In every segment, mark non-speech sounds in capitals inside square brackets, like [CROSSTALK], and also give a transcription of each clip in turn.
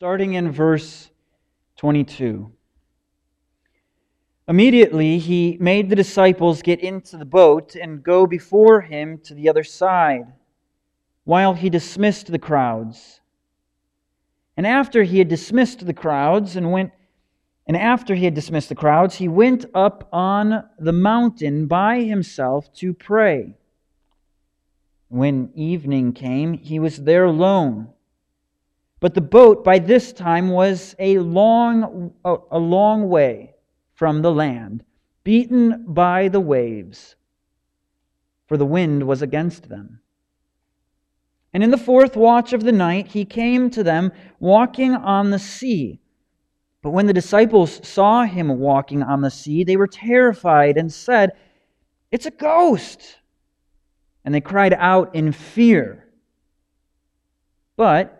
starting in verse 22. Immediately he made the disciples get into the boat and go before him to the other side, while he dismissed the crowds. And after he had dismissed the crowds and went and after he had dismissed the crowds, he went up on the mountain by himself to pray. When evening came, he was there alone. But the boat by this time was a long, a long way from the land, beaten by the waves, for the wind was against them. And in the fourth watch of the night, he came to them walking on the sea. But when the disciples saw him walking on the sea, they were terrified and said, It's a ghost! And they cried out in fear. But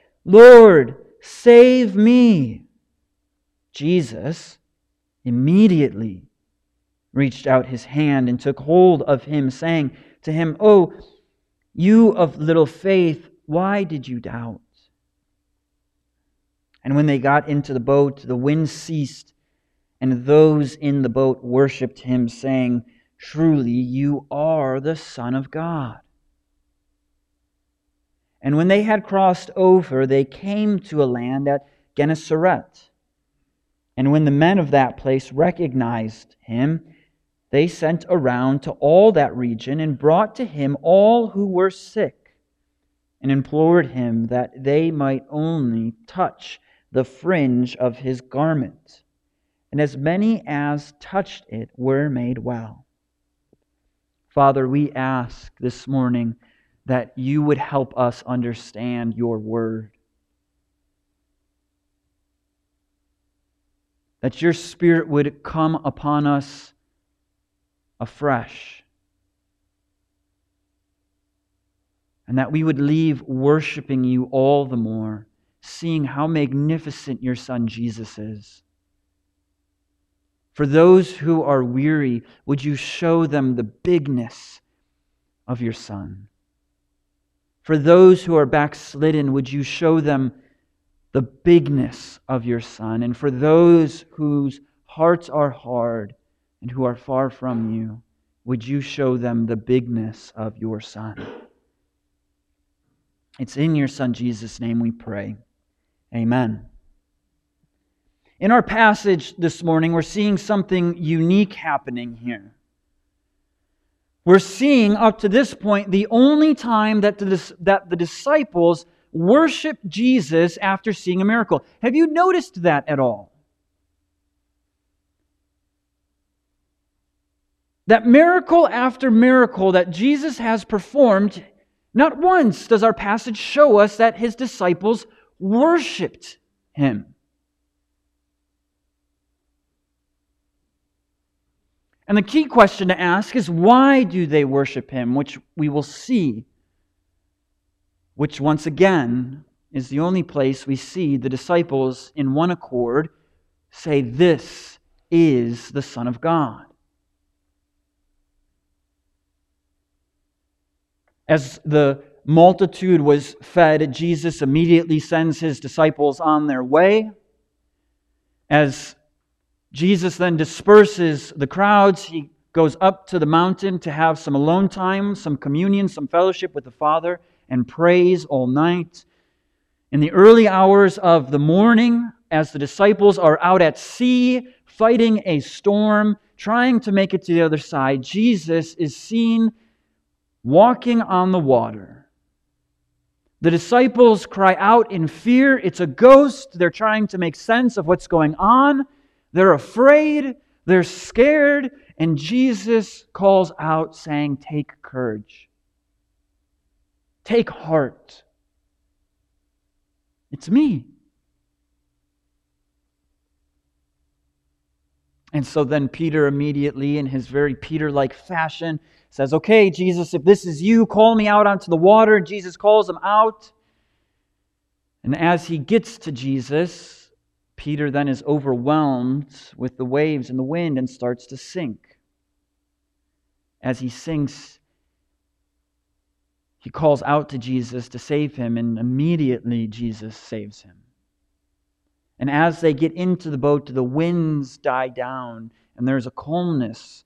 Lord, save me. Jesus immediately reached out his hand and took hold of him, saying to him, Oh, you of little faith, why did you doubt? And when they got into the boat, the wind ceased, and those in the boat worshipped him, saying, Truly, you are the Son of God. And when they had crossed over, they came to a land at Gennesaret. And when the men of that place recognized him, they sent around to all that region and brought to him all who were sick and implored him that they might only touch the fringe of his garment. And as many as touched it were made well. Father, we ask this morning that you would help us understand your word. That your spirit would come upon us afresh. And that we would leave worshiping you all the more seeing how magnificent your Son Jesus is. For those who are weary, would you show them the bigness of your Son? For those who are backslidden, would you show them the bigness of your Son? And for those whose hearts are hard and who are far from you, would you show them the bigness of your Son? It's in your Son Jesus' name we pray. Amen. In our passage this morning, we're seeing something unique happening here. We're seeing up to this point the only time that the, that the disciples worship Jesus after seeing a miracle. Have you noticed that at all? That miracle after miracle that Jesus has performed, not once does our passage show us that his disciples worshiped him. And the key question to ask is why do they worship him, which we will see, which once again is the only place we see the disciples in one accord say, This is the Son of God. As the multitude was fed, Jesus immediately sends his disciples on their way. As Jesus then disperses the crowds, he goes up to the mountain to have some alone time, some communion, some fellowship with the Father, and prays all night. In the early hours of the morning, as the disciples are out at sea fighting a storm, trying to make it to the other side, Jesus is seen walking on the water. The disciples cry out in fear. It's a ghost. They're trying to make sense of what's going on. They're afraid, they're scared, and Jesus calls out saying, Take courage. Take heart. It's me. And so then Peter immediately, in his very Peter like fashion, says, Okay, Jesus, if this is you, call me out onto the water. Jesus calls him out. And as he gets to Jesus, Peter then is overwhelmed with the waves and the wind and starts to sink. As he sinks, he calls out to Jesus to save him, and immediately Jesus saves him. And as they get into the boat, the winds die down, and there's a calmness.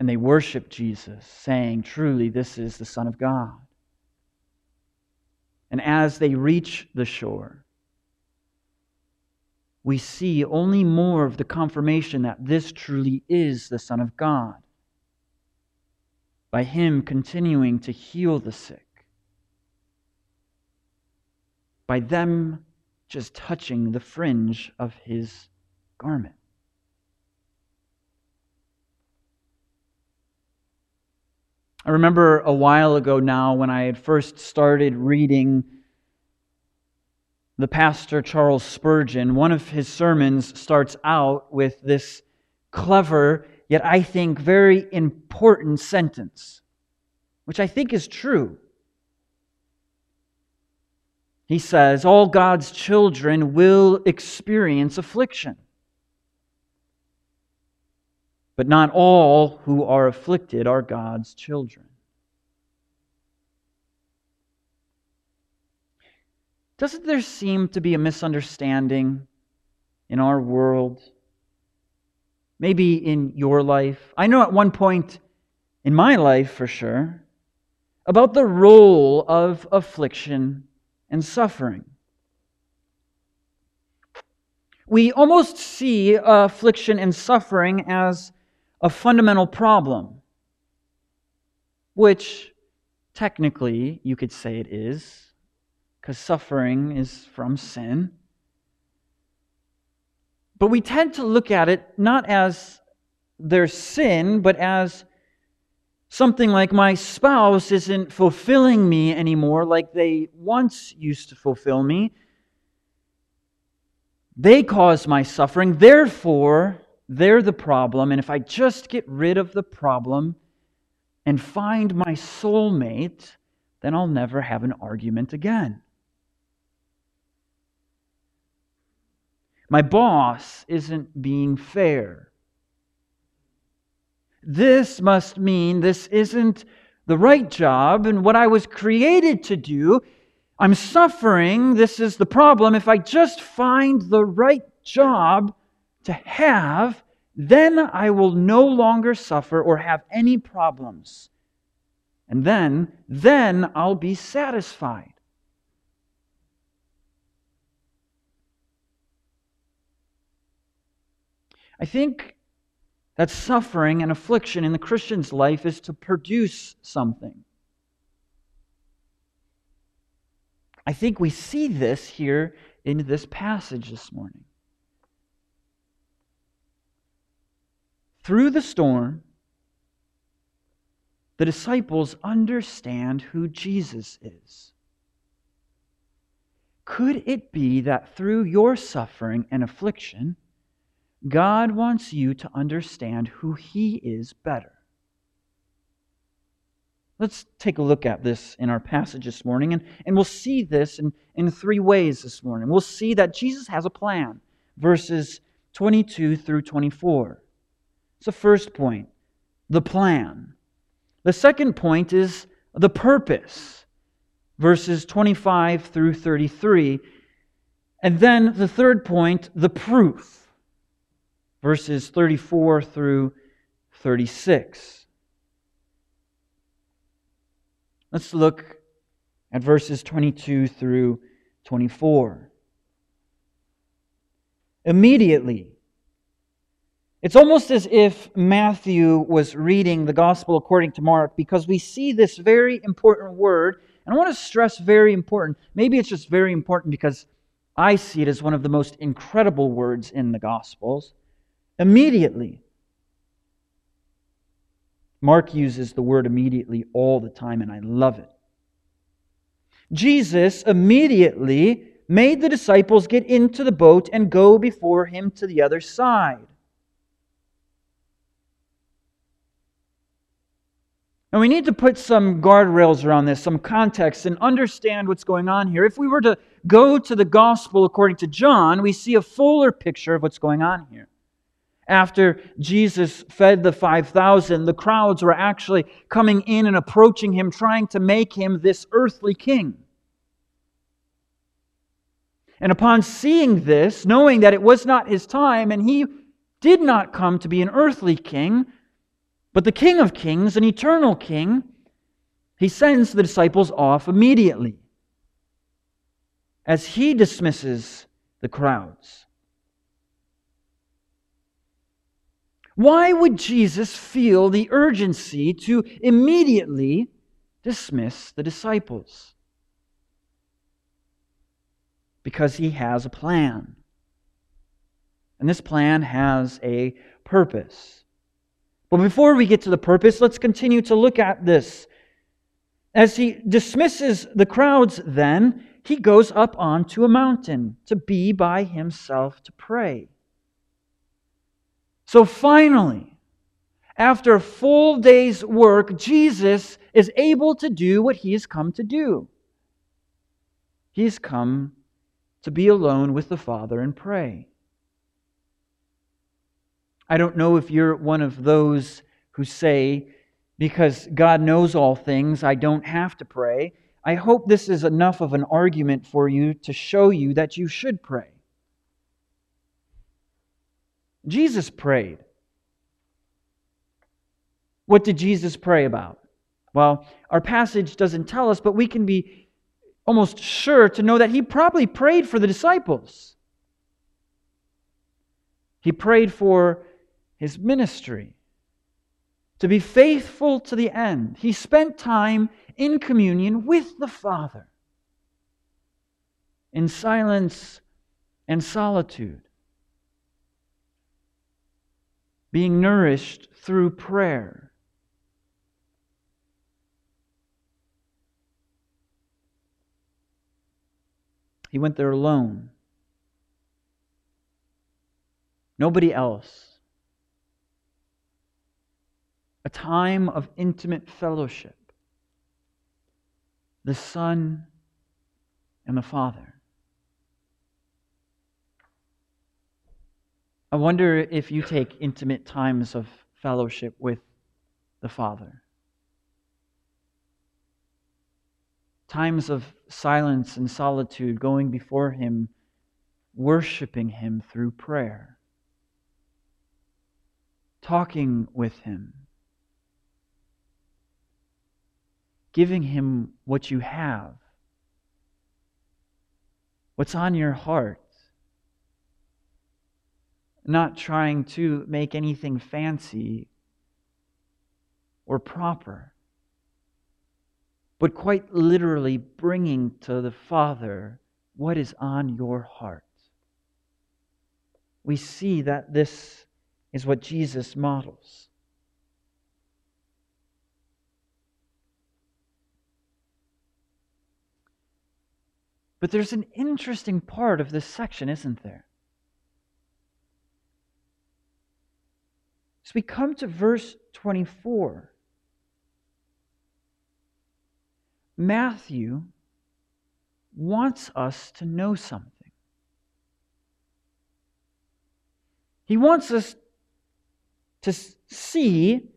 And they worship Jesus, saying, Truly, this is the Son of God. And as they reach the shore, we see only more of the confirmation that this truly is the Son of God by Him continuing to heal the sick by them just touching the fringe of his garment. I remember a while ago now when I had first started reading the pastor Charles Spurgeon, one of his sermons starts out with this clever, yet I think very important sentence, which I think is true. He says, All God's children will experience affliction. But not all who are afflicted are God's children. Doesn't there seem to be a misunderstanding in our world? Maybe in your life. I know at one point in my life, for sure, about the role of affliction and suffering. We almost see affliction and suffering as a fundamental problem, which technically you could say it is, because suffering is from sin. But we tend to look at it not as their sin, but as Something like my spouse isn't fulfilling me anymore like they once used to fulfill me. They cause my suffering, therefore, they're the problem. And if I just get rid of the problem and find my soulmate, then I'll never have an argument again. My boss isn't being fair. This must mean this isn't the right job and what I was created to do. I'm suffering. This is the problem. If I just find the right job to have, then I will no longer suffer or have any problems. And then, then I'll be satisfied. I think that suffering and affliction in the Christian's life is to produce something. I think we see this here in this passage this morning. Through the storm, the disciples understand who Jesus is. Could it be that through your suffering and affliction, God wants you to understand who He is better. Let's take a look at this in our passage this morning, and, and we'll see this in, in three ways this morning. We'll see that Jesus has a plan, verses 22 through 24. It's the first point, the plan. The second point is the purpose, verses 25 through 33. And then the third point, the proof verses 34 through 36. Let's look at verses 22 through 24. Immediately, it's almost as if Matthew was reading the gospel according to Mark because we see this very important word. And I want to stress very important. Maybe it's just very important because I see it as one of the most incredible words in the gospels immediately. Mark uses the word immediately all the time, and I love it. Jesus immediately made the disciples get into the boat and go before him to the other side. And we need to put some guardrails around this, some context, and understand what's going on here. If we were to go to the gospel according to John, we see a fuller picture of what's going on here. After Jesus fed the 5,000, the crowds were actually coming in and approaching him, trying to make him this earthly king. And upon seeing this, knowing that it was not his time, and he did not come to be an earthly king, but the King of Kings, an eternal king, he sends the disciples off immediately as he dismisses the crowds. Why would Jesus feel the urgency to immediately dismiss the disciples? Because he has a plan. And this plan has a purpose. But before we get to the purpose, let's continue to look at this. As he dismisses the crowds, then, he goes up onto a mountain to be by himself to pray. So finally, after a full day's work, Jesus is able to do what he has come to do. He has come to be alone with the Father and pray. I don't know if you're one of those who say, because God knows all things, I don't have to pray. I hope this is enough of an argument for you to show you that you should pray. Jesus prayed. What did Jesus pray about? Well, our passage doesn't tell us, but we can be almost sure to know that he probably prayed for the disciples. He prayed for his ministry to be faithful to the end. He spent time in communion with the Father in silence and solitude being nourished through prayer. He went there alone. Nobody else. A time of intimate fellowship. The Son and the Father. I wonder if you take intimate times of fellowship with the Father. Times of silence and solitude, going before Him, worshiping Him through prayer, talking with Him, giving Him what you have, what's on your heart not trying to make anything fancy or proper, but quite literally bringing to the Father what is on your heart. We see that this is what Jesus models. But there's an interesting part of this section, isn't there? So we come to verse 24. Matthew wants us to know something. He wants us to see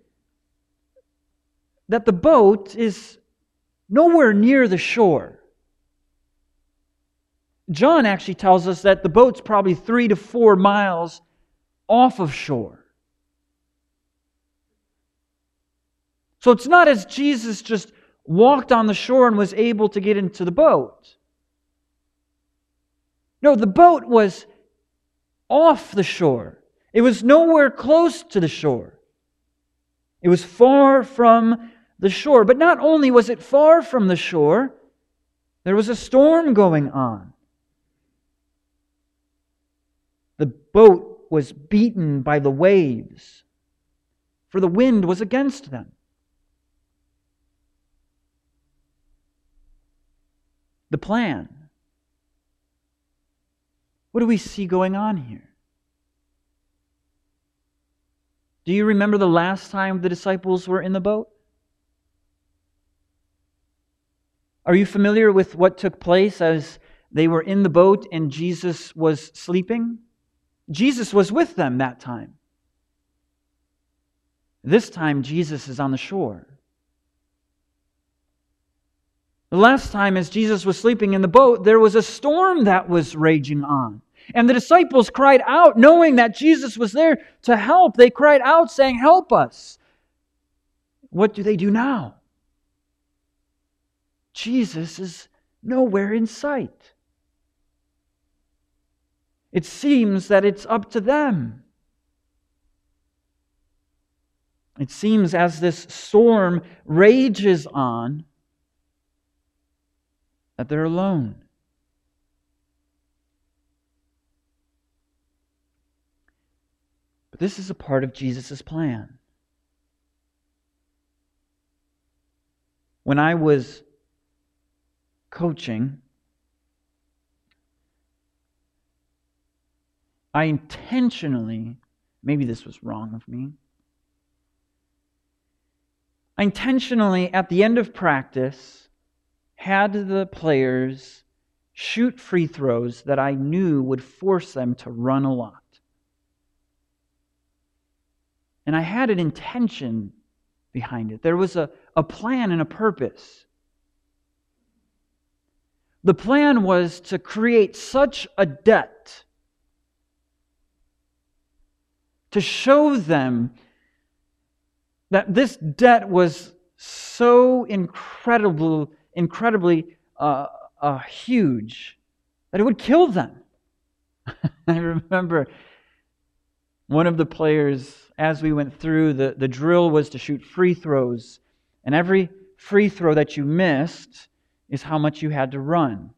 that the boat is nowhere near the shore. John actually tells us that the boat's probably three to four miles off of shore. So it's not as Jesus just walked on the shore and was able to get into the boat. No, the boat was off the shore. It was nowhere close to the shore. It was far from the shore. But not only was it far from the shore, there was a storm going on. The boat was beaten by the waves, for the wind was against them. the plan What do we see going on here? Do you remember the last time the disciples were in the boat? Are you familiar with what took place as they were in the boat and Jesus was sleeping? Jesus was with them that time. This time, Jesus is on the shore. The last time, as Jesus was sleeping in the boat, there was a storm that was raging on. And the disciples cried out, knowing that Jesus was there to help. They cried out, saying, Help us. What do they do now? Jesus is nowhere in sight. It seems that it's up to them. It seems as this storm rages on, that they're alone. But this is a part of Jesus' plan. When I was coaching, I intentionally, maybe this was wrong of me, I intentionally, at the end of practice, had the players shoot free throws that I knew would force them to run a lot. And I had an intention behind it. There was a, a plan and a purpose. The plan was to create such a debt to show them that this debt was so incredible incredibly uh, uh, huge that it would kill them. [LAUGHS] I remember one of the players, as we went through, the, the drill was to shoot free throws. And every free throw that you missed is how much you had to run.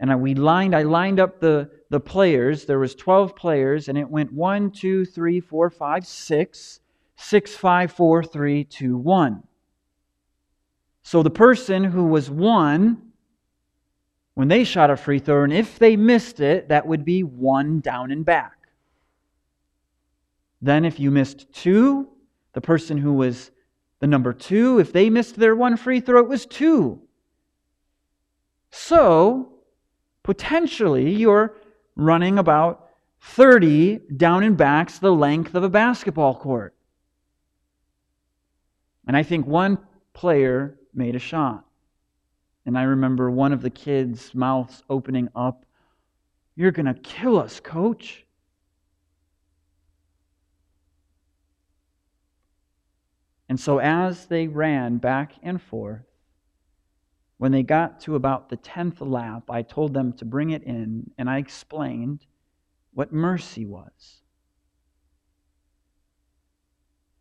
And I, we lined, I lined up the, the players. There was 12 players, and it went one, two, three, four, five, six, six, five, four, three, two, one. So the person who was one, when they shot a free throw, and if they missed it, that would be one down and back. Then if you missed two, the person who was the number two, if they missed their one free throw, it was two. So, potentially, you're running about 30 down and backs the length of a basketball court. And I think one player made a shot. And I remember one of the kids' mouths opening up. You're going to kill us, coach. And so, as they ran back and forth, when they got to about the 10th lap, I told them to bring it in, and I explained what mercy was.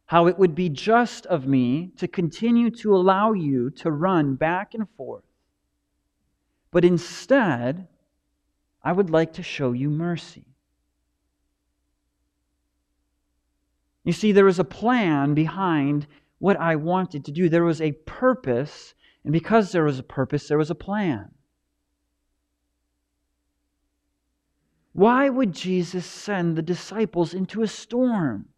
how it would be just of me to continue to allow you to run back and forth. But instead, I would like to show you mercy. You see, there was a plan behind what I wanted to do. There was a purpose, and because there was a purpose, there was a plan. Why would Jesus send the disciples into a storm?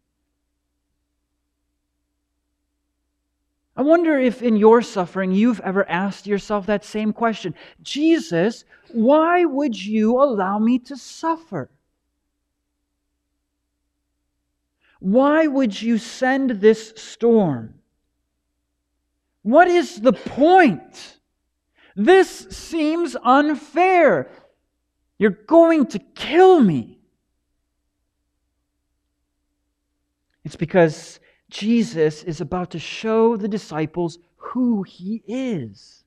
I wonder if in your suffering you've ever asked yourself that same question Jesus, why would you allow me to suffer? Why would you send this storm? What is the point? This seems unfair. You're going to kill me. It's because Jesus is about to show the disciples who he is.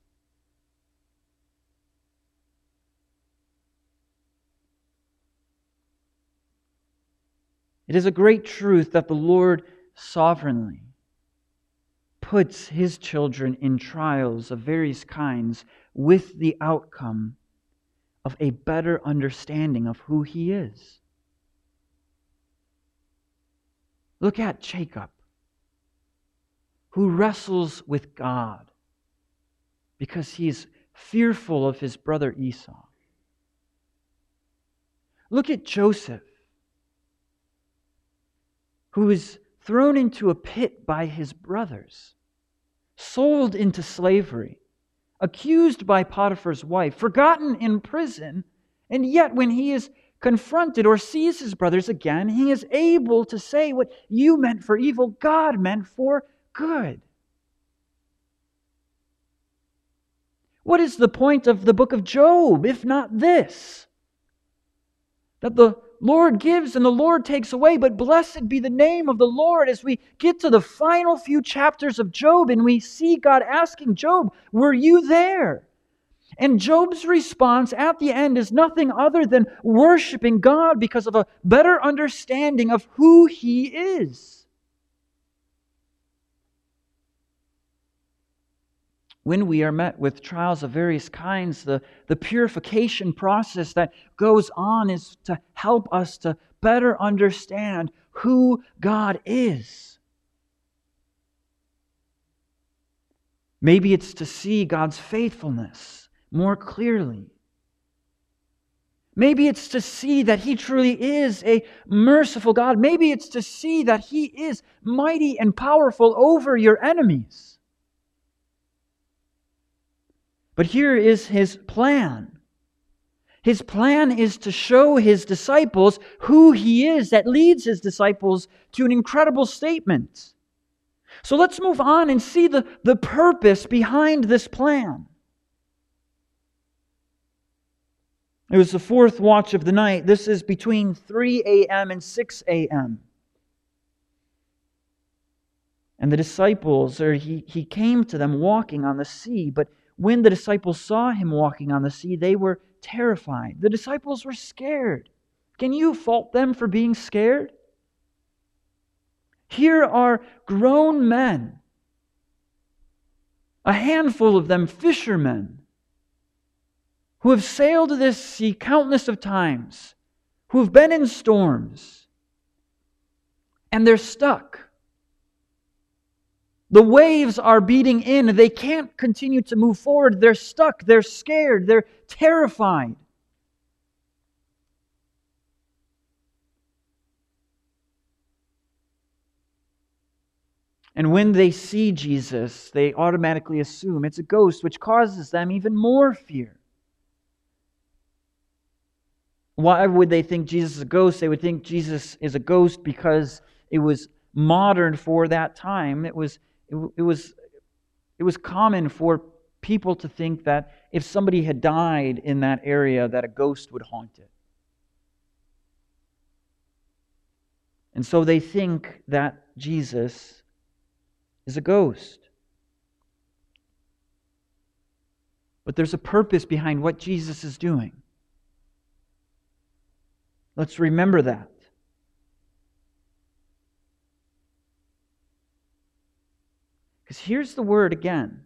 It is a great truth that the Lord sovereignly puts his children in trials of various kinds with the outcome of a better understanding of who he is. Look at Jacob who wrestles with God because he's fearful of his brother Esau. Look at Joseph, who was thrown into a pit by his brothers, sold into slavery, accused by Potiphar's wife, forgotten in prison, and yet when he is confronted or sees his brothers again, he is able to say what you meant for evil, God meant for good. What is the point of the book of Job, if not this? That the Lord gives and the Lord takes away, but blessed be the name of the Lord as we get to the final few chapters of Job and we see God asking Job, Were you there? And Job's response at the end is nothing other than worshiping God because of a better understanding of who he is. When we are met with trials of various kinds, the, the purification process that goes on is to help us to better understand who God is. Maybe it's to see God's faithfulness more clearly. Maybe it's to see that He truly is a merciful God. Maybe it's to see that He is mighty and powerful over your enemies. But here is His plan. His plan is to show His disciples who He is that leads His disciples to an incredible statement. So let's move on and see the, the purpose behind this plan. It was the fourth watch of the night. This is between 3 a.m. and 6 a.m. And the disciples, or he, he came to them walking on the sea. But when the disciples saw him walking on the sea, they were terrified. The disciples were scared. Can you fault them for being scared? Here are grown men, a handful of them fishermen who have sailed this sea countless of times, who have been in storms, and they're stuck. The waves are beating in. They can't continue to move forward. They're stuck. They're scared. They're terrified. And when they see Jesus, they automatically assume it's a ghost, which causes them even more fear. Why would they think Jesus is a ghost? They would think Jesus is a ghost because it was modern for that time. It was, it, it was, it was common for people to think that if somebody had died in that area, that a ghost would haunt it. And so they think that Jesus is a ghost. But there's a purpose behind what Jesus is doing. Let's remember that. Because here's the word again.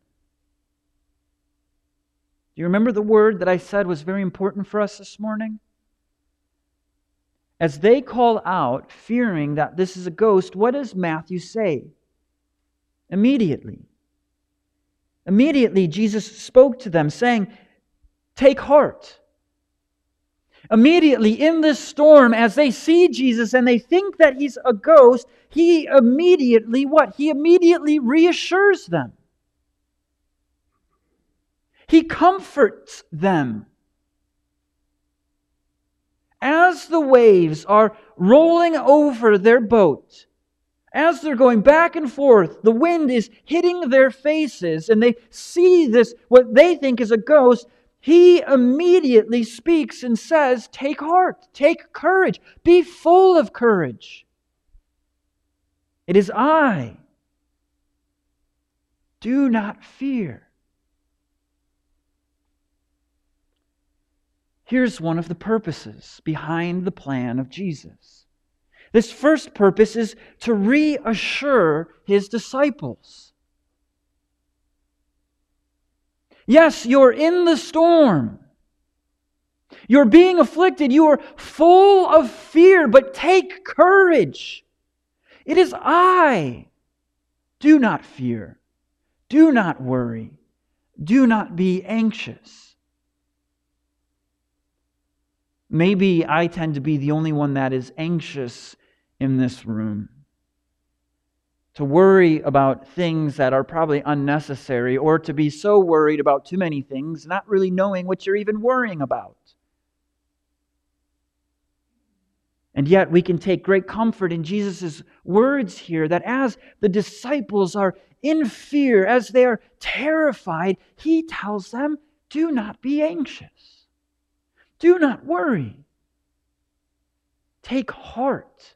Do you remember the word that I said was very important for us this morning? As they call out, fearing that this is a ghost, what does Matthew say? Immediately. Immediately, Jesus spoke to them, saying, Take heart. Immediately in this storm, as they see Jesus and they think that he's a ghost, he immediately what? He immediately reassures them. He comforts them. As the waves are rolling over their boat, as they're going back and forth, the wind is hitting their faces, and they see this, what they think is a ghost, he immediately speaks and says, Take heart, take courage, be full of courage. It is I. Do not fear. Here's one of the purposes behind the plan of Jesus. This first purpose is to reassure his disciples. Yes, you're in the storm. You're being afflicted. You are full of fear, but take courage. It is I. Do not fear. Do not worry. Do not be anxious. maybe I tend to be the only one that is anxious in this room. To worry about things that are probably unnecessary, or to be so worried about too many things, not really knowing what you're even worrying about. And yet, we can take great comfort in Jesus' words here that as the disciples are in fear, as they are terrified, he tells them, Do not be anxious. Do not worry. Take heart.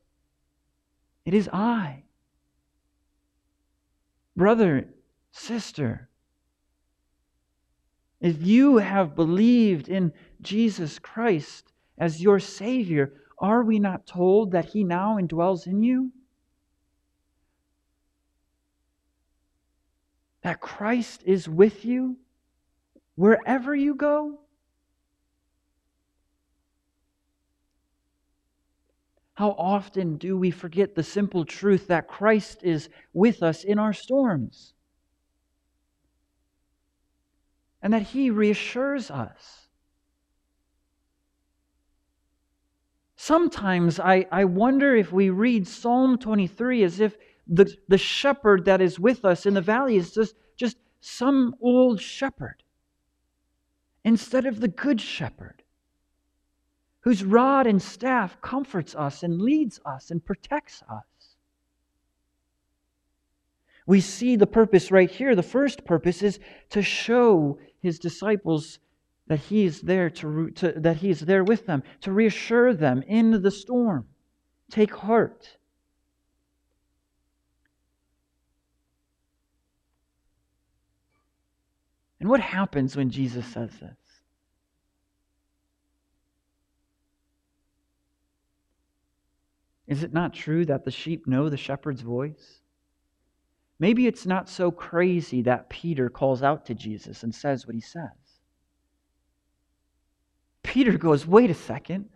It is I. Brother, sister, if you have believed in Jesus Christ as your Savior, are we not told that He now indwells in you? That Christ is with you wherever you go? How often do we forget the simple truth that Christ is with us in our storms? And that He reassures us. Sometimes I, I wonder if we read Psalm 23 as if the, the shepherd that is with us in the valley is just, just some old shepherd instead of the good shepherd whose rod and staff comforts us and leads us and protects us. We see the purpose right here. The first purpose is to show his disciples that he is there to, to, that he is there with them to reassure them in the storm take heart and what happens when jesus says this is it not true that the sheep know the shepherd's voice maybe it's not so crazy that peter calls out to jesus and says what he says Peter goes, Wait a second.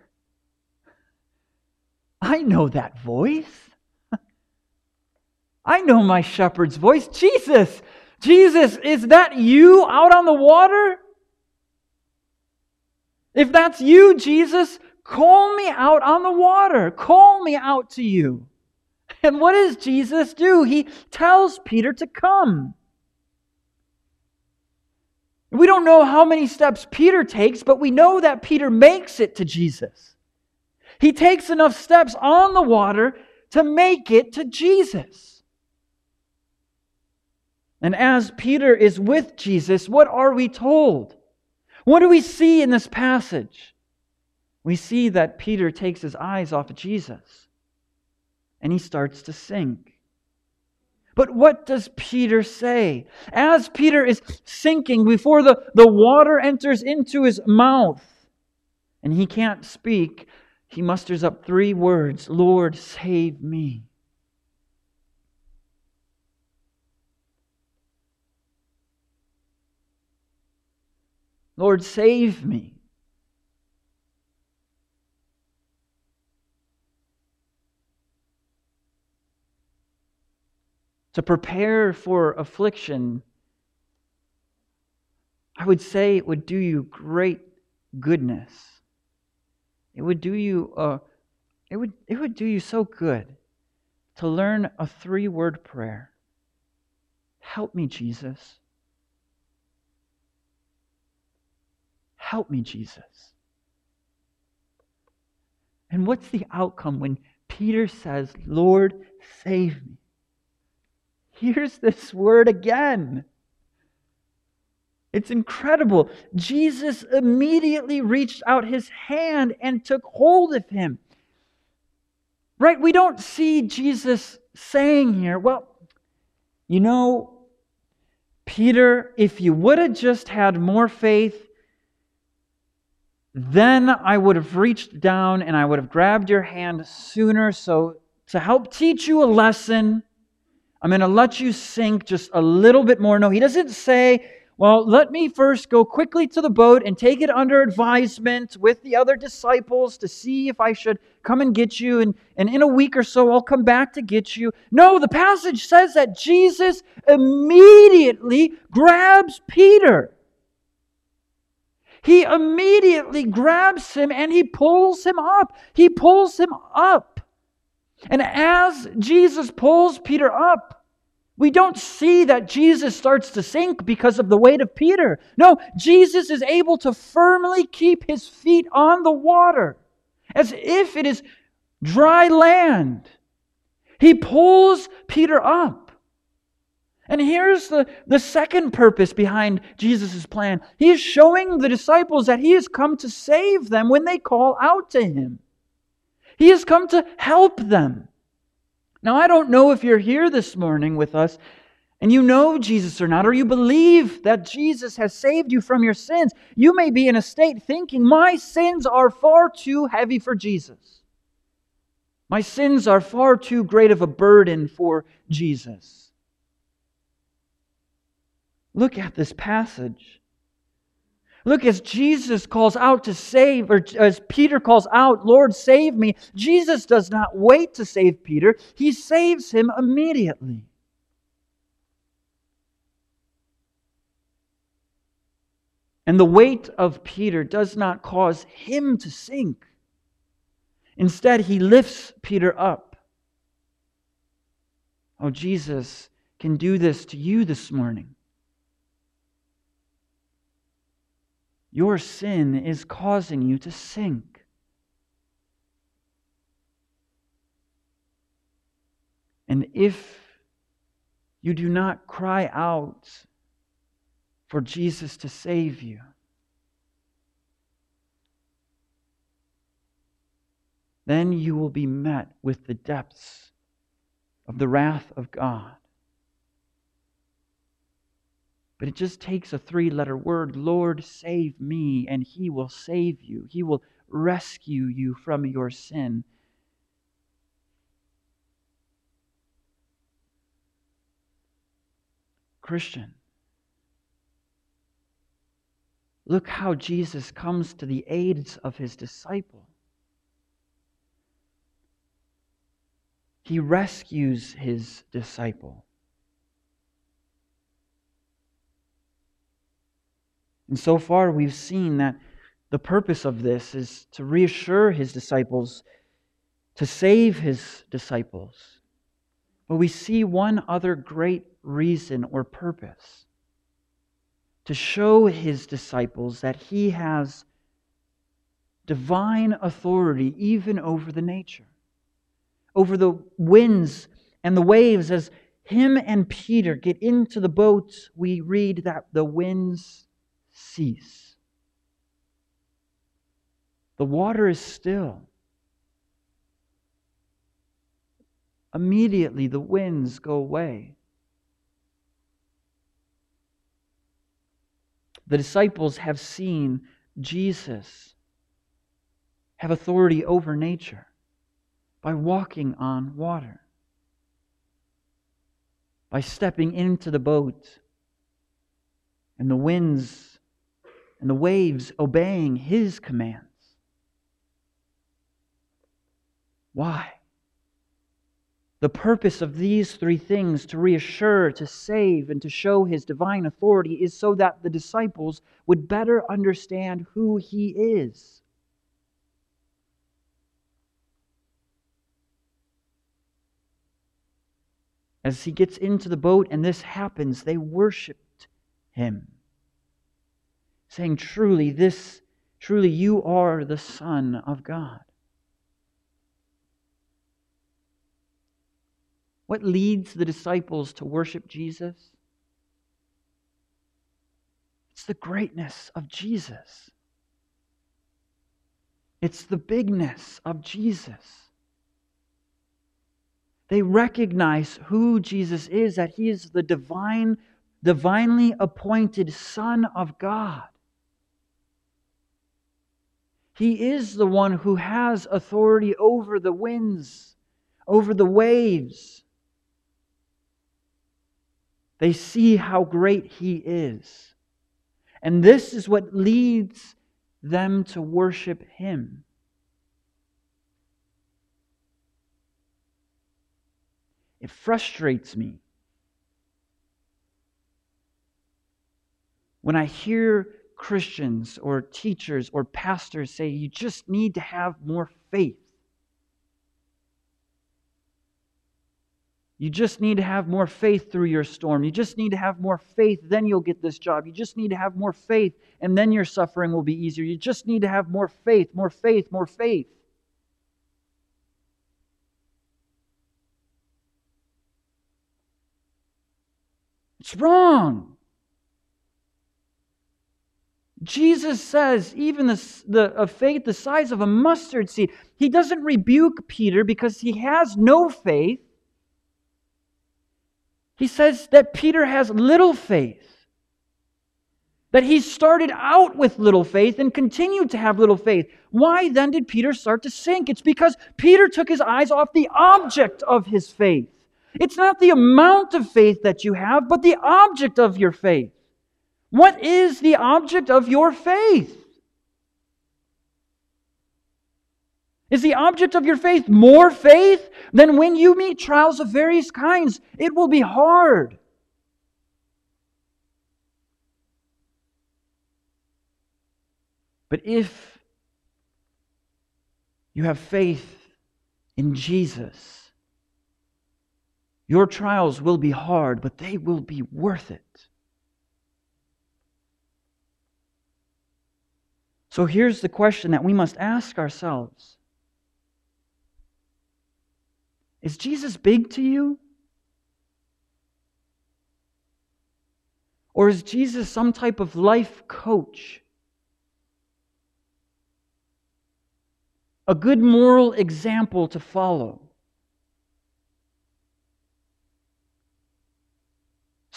I know that voice. I know my shepherd's voice. Jesus, Jesus, is that you out on the water? If that's you, Jesus, call me out on the water. Call me out to you. And what does Jesus do? He tells Peter to come. We don't know how many steps Peter takes, but we know that Peter makes it to Jesus. He takes enough steps on the water to make it to Jesus. And as Peter is with Jesus, what are we told? What do we see in this passage? We see that Peter takes his eyes off of Jesus and he starts to sink. But what does Peter say? As Peter is sinking before the, the water enters into his mouth and he can't speak, he musters up three words Lord, save me. Lord, save me. To prepare for affliction, I would say it would do you great goodness. It would do you uh, it would it would do you so good to learn a three-word prayer. Help me, Jesus. Help me, Jesus. And what's the outcome when Peter says, Lord, save me? Hears this word again. It's incredible. Jesus immediately reached out his hand and took hold of him. Right? We don't see Jesus saying here, well, you know, Peter, if you would have just had more faith, then I would have reached down and I would have grabbed your hand sooner. So, to help teach you a lesson, I'm going to let you sink just a little bit more. No, he doesn't say, well, let me first go quickly to the boat and take it under advisement with the other disciples to see if I should come and get you. And, and in a week or so, I'll come back to get you. No, the passage says that Jesus immediately grabs Peter. he immediately grabs him and he pulls him up. He pulls him up. And as Jesus pulls Peter up, we don't see that Jesus starts to sink because of the weight of Peter. No, Jesus is able to firmly keep his feet on the water as if it is dry land. He pulls Peter up. And here's the, the second purpose behind Jesus' plan. He is showing the disciples that he has come to save them when they call out to him. He has come to help them. Now, I don't know if you're here this morning with us and you know Jesus or not, or you believe that Jesus has saved you from your sins. You may be in a state thinking, My sins are far too heavy for Jesus. My sins are far too great of a burden for Jesus. Look at this passage. Look, as Jesus calls out to save, or as Peter calls out, Lord, save me, Jesus does not wait to save Peter, he saves him immediately. And the weight of Peter does not cause him to sink. Instead, he lifts Peter up. Oh, Jesus can do this to you this morning. Your sin is causing you to sink. And if you do not cry out for Jesus to save you, then you will be met with the depths of the wrath of God. But it just takes a three letter word Lord, save me, and He will save you. He will rescue you from your sin. Christian, look how Jesus comes to the aid of his disciple. He rescues his disciple. And so far, we've seen that the purpose of this is to reassure his disciples, to save his disciples. But we see one other great reason or purpose to show his disciples that he has divine authority even over the nature, over the winds and the waves. As him and Peter get into the boat, we read that the winds cease. The water is still. Immediately the winds go away. The disciples have seen Jesus have authority over nature by walking on water, by stepping into the boat, and the winds and the waves obeying his commands. Why? The purpose of these three things to reassure, to save, and to show his divine authority is so that the disciples would better understand who he is. As he gets into the boat and this happens, they worshiped him saying, Truly, this, truly, you are the Son of God. What leads the disciples to worship Jesus? It's the greatness of Jesus. It's the bigness of Jesus. They recognize who Jesus is, that he is the divine, divinely appointed Son of God. He is the one who has authority over the winds, over the waves. They see how great He is. And this is what leads them to worship Him. It frustrates me when I hear Christians or teachers or pastors say you just need to have more faith. You just need to have more faith through your storm. You just need to have more faith, then you'll get this job. You just need to have more faith, and then your suffering will be easier. You just need to have more faith, more faith, more faith. It's wrong. Jesus says, even the, the, a faith the size of a mustard seed, he doesn't rebuke Peter because he has no faith. He says that Peter has little faith. That he started out with little faith and continued to have little faith. Why then did Peter start to sink? It's because Peter took his eyes off the object of his faith. It's not the amount of faith that you have, but the object of your faith. What is the object of your faith? Is the object of your faith more faith? than when you meet trials of various kinds, it will be hard. But if you have faith in Jesus, your trials will be hard, but they will be worth it. So here's the question that we must ask ourselves Is Jesus big to you? Or is Jesus some type of life coach? A good moral example to follow?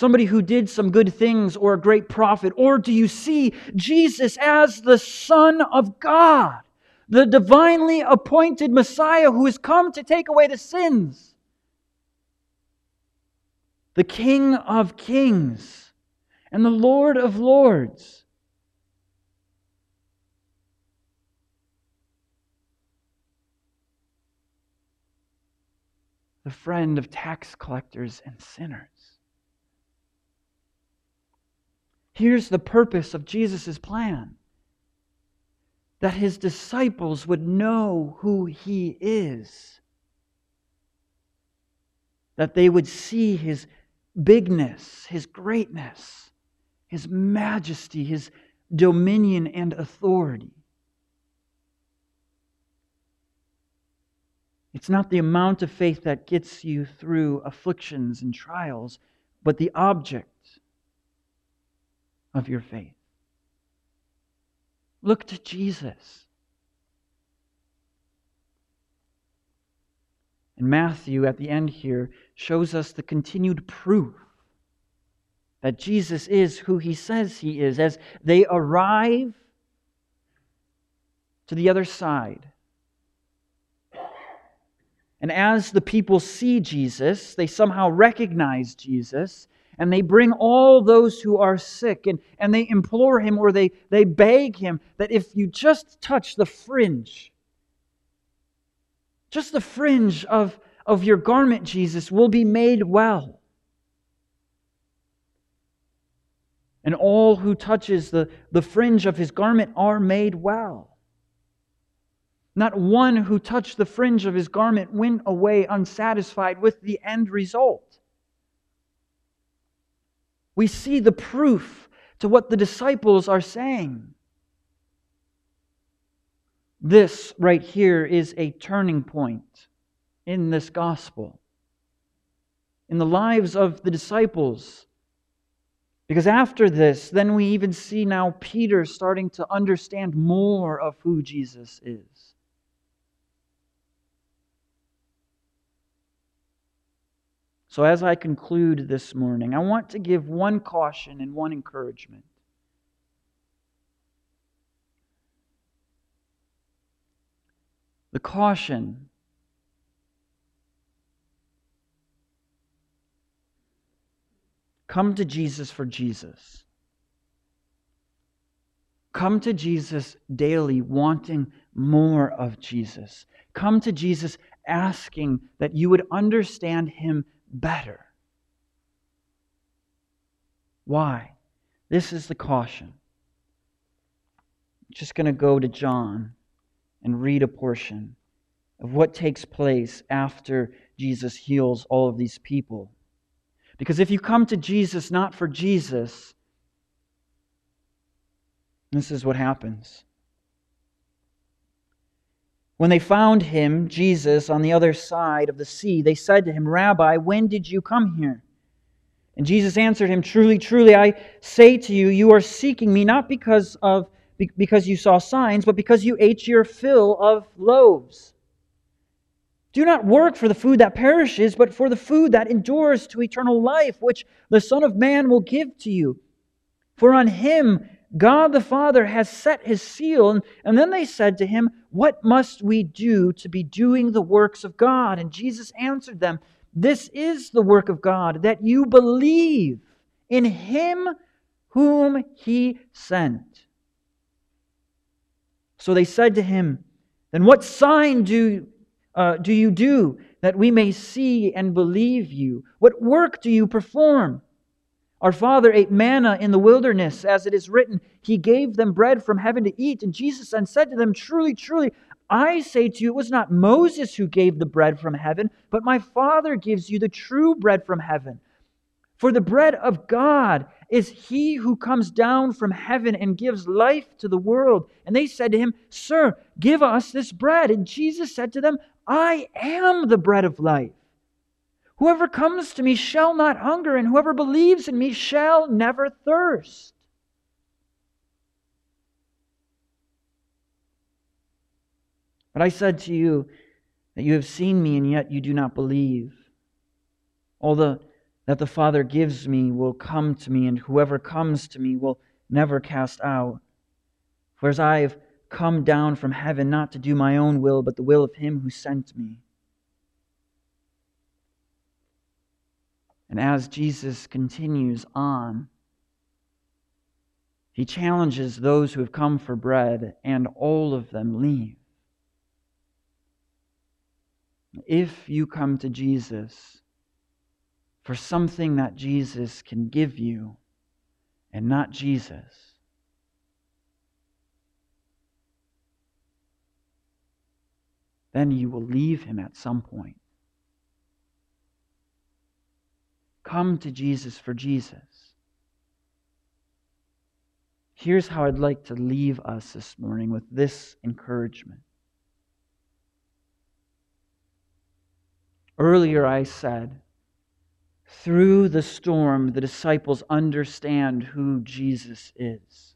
Somebody who did some good things or a great prophet? Or do you see Jesus as the Son of God? the divinely appointed Messiah who has come to take away the sins, the King of kings and the Lord of lords. The friend of tax collectors and sinners. Here's the purpose of Jesus' plan that his disciples would know who he is, that they would see his bigness, his greatness, his majesty, his dominion and authority. It's not the amount of faith that gets you through afflictions and trials, but the object of your faith. Look to Jesus. And Matthew, at the end here, shows us the continued proof that Jesus is who he says he is as they arrive to the other side. And as the people see Jesus, they somehow recognize Jesus and they bring all those who are sick and, and they implore him or they, they beg him that if you just touch the fringe, just the fringe of, of your garment, Jesus, will be made well. And all who touches the, the fringe of his garment are made well. Not one who touched the fringe of his garment went away unsatisfied with the end result we see the proof to what the disciples are saying. This right here is a turning point in this gospel, in the lives of the disciples. Because after this, then we even see now Peter starting to understand more of who Jesus is. So, as I conclude this morning, I want to give one caution and one encouragement. The caution come to Jesus for Jesus. Come to Jesus daily, wanting more of Jesus. Come to Jesus asking that you would understand him better. Why? This is the caution. just going to go to John and read a portion of what takes place after Jesus heals all of these people. Because if you come to Jesus not for Jesus, this is what happens. When they found him, Jesus, on the other side of the sea, they said to him, Rabbi, when did you come here? And Jesus answered him, Truly, truly, I say to you, you are seeking me not because of because you saw signs, but because you ate your fill of loaves. Do not work for the food that perishes, but for the food that endures to eternal life, which the Son of Man will give to you. For on him God the Father has set his seal. And then they said to him, What must we do to be doing the works of God? And Jesus answered them, This is the work of God, that you believe in him whom he sent. So they said to him, Then what sign do uh, do you do that we may see and believe you? What work do you perform? Our father ate manna in the wilderness, as it is written, He gave them bread from heaven to eat. And Jesus then said to them, Truly, truly, I say to you, it was not Moses who gave the bread from heaven, but my Father gives you the true bread from heaven. For the bread of God is he who comes down from heaven and gives life to the world. And they said to him, Sir, give us this bread. And Jesus said to them, I am the bread of life. Whoever comes to me shall not hunger, and whoever believes in me shall never thirst. But I said to you that you have seen me, and yet you do not believe. All the that the Father gives me will come to me, and whoever comes to me will never cast out. For as I have come down from heaven not to do my own will, but the will of him who sent me. And as Jesus continues on, he challenges those who have come for bread, and all of them leave. If you come to Jesus for something that Jesus can give you and not Jesus, then you will leave him at some point. Come to Jesus for Jesus. Here's how I'd like to leave us this morning with this encouragement. Earlier, I said, through the storm, the disciples understand who Jesus is.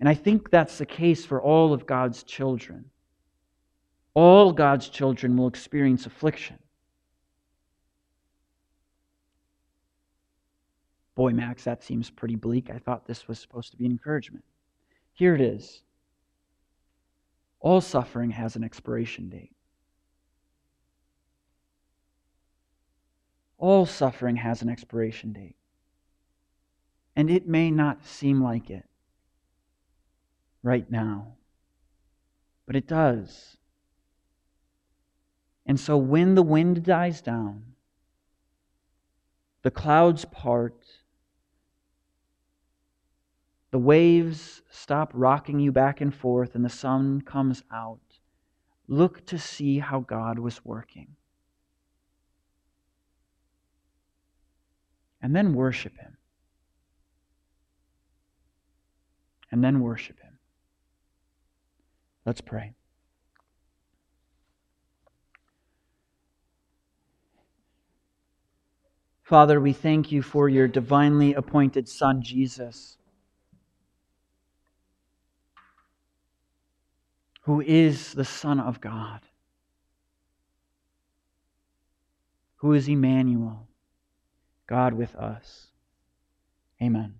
And I think that's the case for all of God's children. All God's children will experience affliction. Boy, Max, that seems pretty bleak. I thought this was supposed to be encouragement. Here it is. All suffering has an expiration date. All suffering has an expiration date. And it may not seem like it right now, but it does. And so when the wind dies down, the clouds part, the waves stop rocking you back and forth, and the sun comes out, look to see how God was working. And then worship Him. And then worship Him. Let's pray. Father, we thank you for your divinely appointed Son, Jesus, who is the Son of God, who is Emmanuel, God with us. Amen.